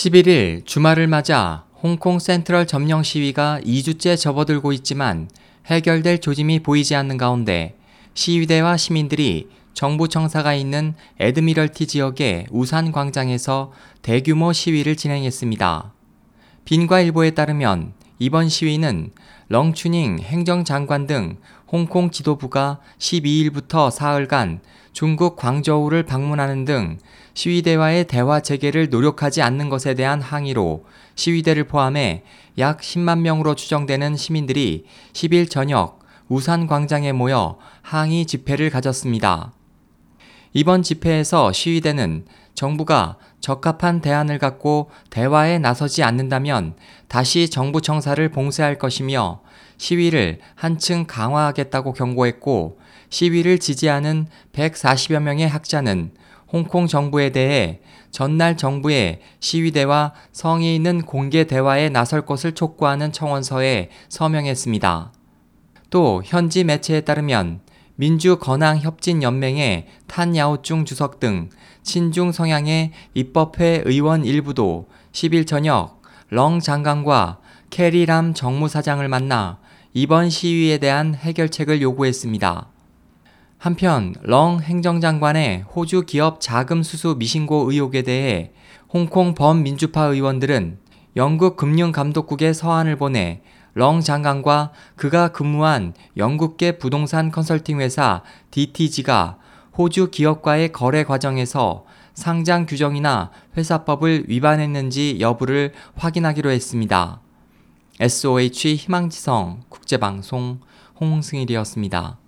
11일 주말을 맞아 홍콩 센트럴 점령 시위가 2주째 접어들고 있지만 해결될 조짐이 보이지 않는 가운데 시위대와 시민들이 정부 청사가 있는 에드미럴티 지역의 우산 광장에서 대규모 시위를 진행했습니다. 빈과일보에 따르면 이번 시위는 렁추닝 행정장관 등 홍콩 지도부가 12일부터 사흘간 중국 광저우를 방문하는 등 시위대와의 대화 재개를 노력하지 않는 것에 대한 항의로 시위대를 포함해 약 10만 명으로 추정되는 시민들이 10일 저녁 우산 광장에 모여 항의 집회를 가졌습니다. 이번 집회에서 시위대는 정부가 적합한 대안을 갖고 대화에 나서지 않는다면 다시 정부 청사를 봉쇄할 것이며 시위를 한층 강화하겠다고 경고했고 시위를 지지하는 140여 명의 학자는 홍콩 정부에 대해 전날 정부의 시위대와 성의 있는 공개 대화에 나설 것을 촉구하는 청원서에 서명했습니다. 또 현지 매체에 따르면 민주건항협진연맹의 탄야오중 주석 등 친중 성향의 입법회 의원 일부도 10일 저녁 렁 장관과 캐리람 정무사장을 만나 이번 시위에 대한 해결책을 요구했습니다. 한편 렁 행정장관의 호주 기업 자금 수수 미신고 의혹에 대해 홍콩 범민주파 의원들은 영국 금융감독국에 서한을 보내 렁 장관과 그가 근무한 영국계 부동산 컨설팅 회사 DTG가 호주 기업과의 거래 과정에서 상장 규정이나 회사법을 위반했는지 여부를 확인하기로 했습니다. SOH 희망지성 국제방송 홍승일이었습니다.